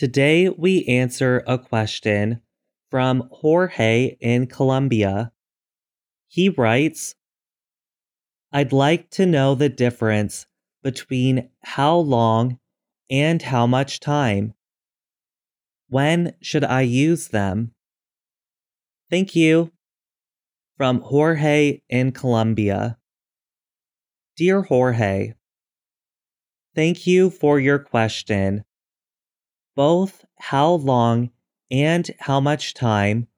Today we answer a question from Jorge in Colombia. He writes I'd like to know the difference between how long and how much time. When should I use them? Thank you. From Jorge in Colombia. Dear Jorge, thank you for your question. Both how long and how much time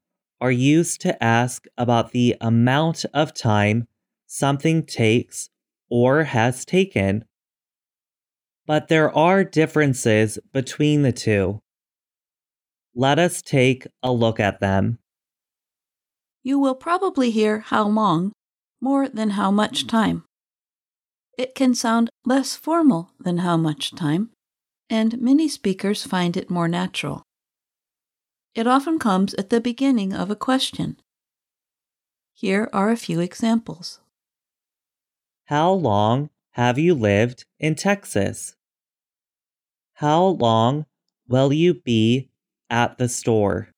are used to ask about the amount of time something takes or has taken. But there are differences between the two. Let us take a look at them. You will probably hear how long more than how much time. It can sound less formal than how much time, and many speakers find it more natural. It often comes at the beginning of a question. Here are a few examples. How long have you lived in Texas? How long will you be at the store?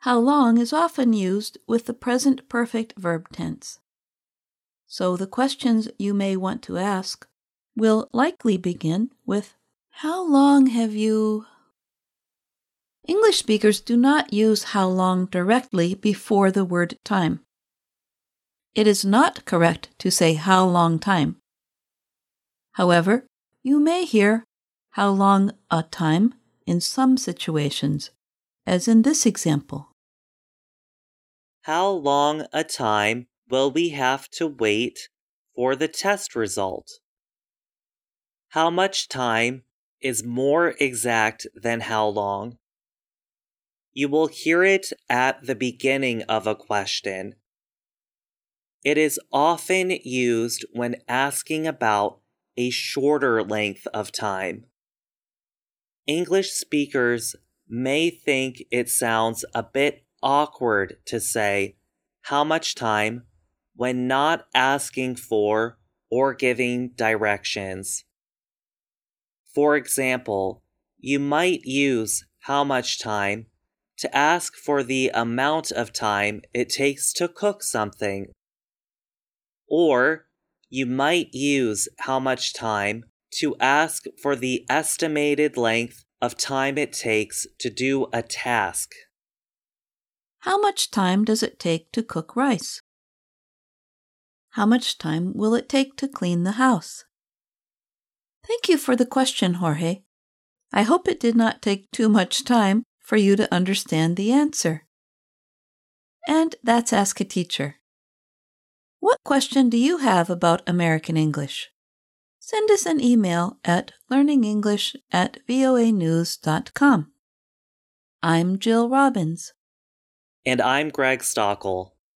How long is often used with the present perfect verb tense. So the questions you may want to ask will likely begin with How long have you? English speakers do not use how long directly before the word time. It is not correct to say how long time. However, you may hear how long a time in some situations, as in this example. How long a time will we have to wait for the test result? How much time is more exact than how long? You will hear it at the beginning of a question. It is often used when asking about a shorter length of time. English speakers may think it sounds a bit awkward to say how much time when not asking for or giving directions. For example, you might use how much time to ask for the amount of time it takes to cook something. Or you might use how much time to ask for the estimated length of time it takes to do a task. How much time does it take to cook rice? How much time will it take to clean the house? Thank you for the question, Jorge. I hope it did not take too much time for you to understand the answer. And that's Ask a Teacher. What question do you have about American English? Send us an email at learningenglish at voanews.com. I'm Jill Robbins. And I'm Greg Stachel.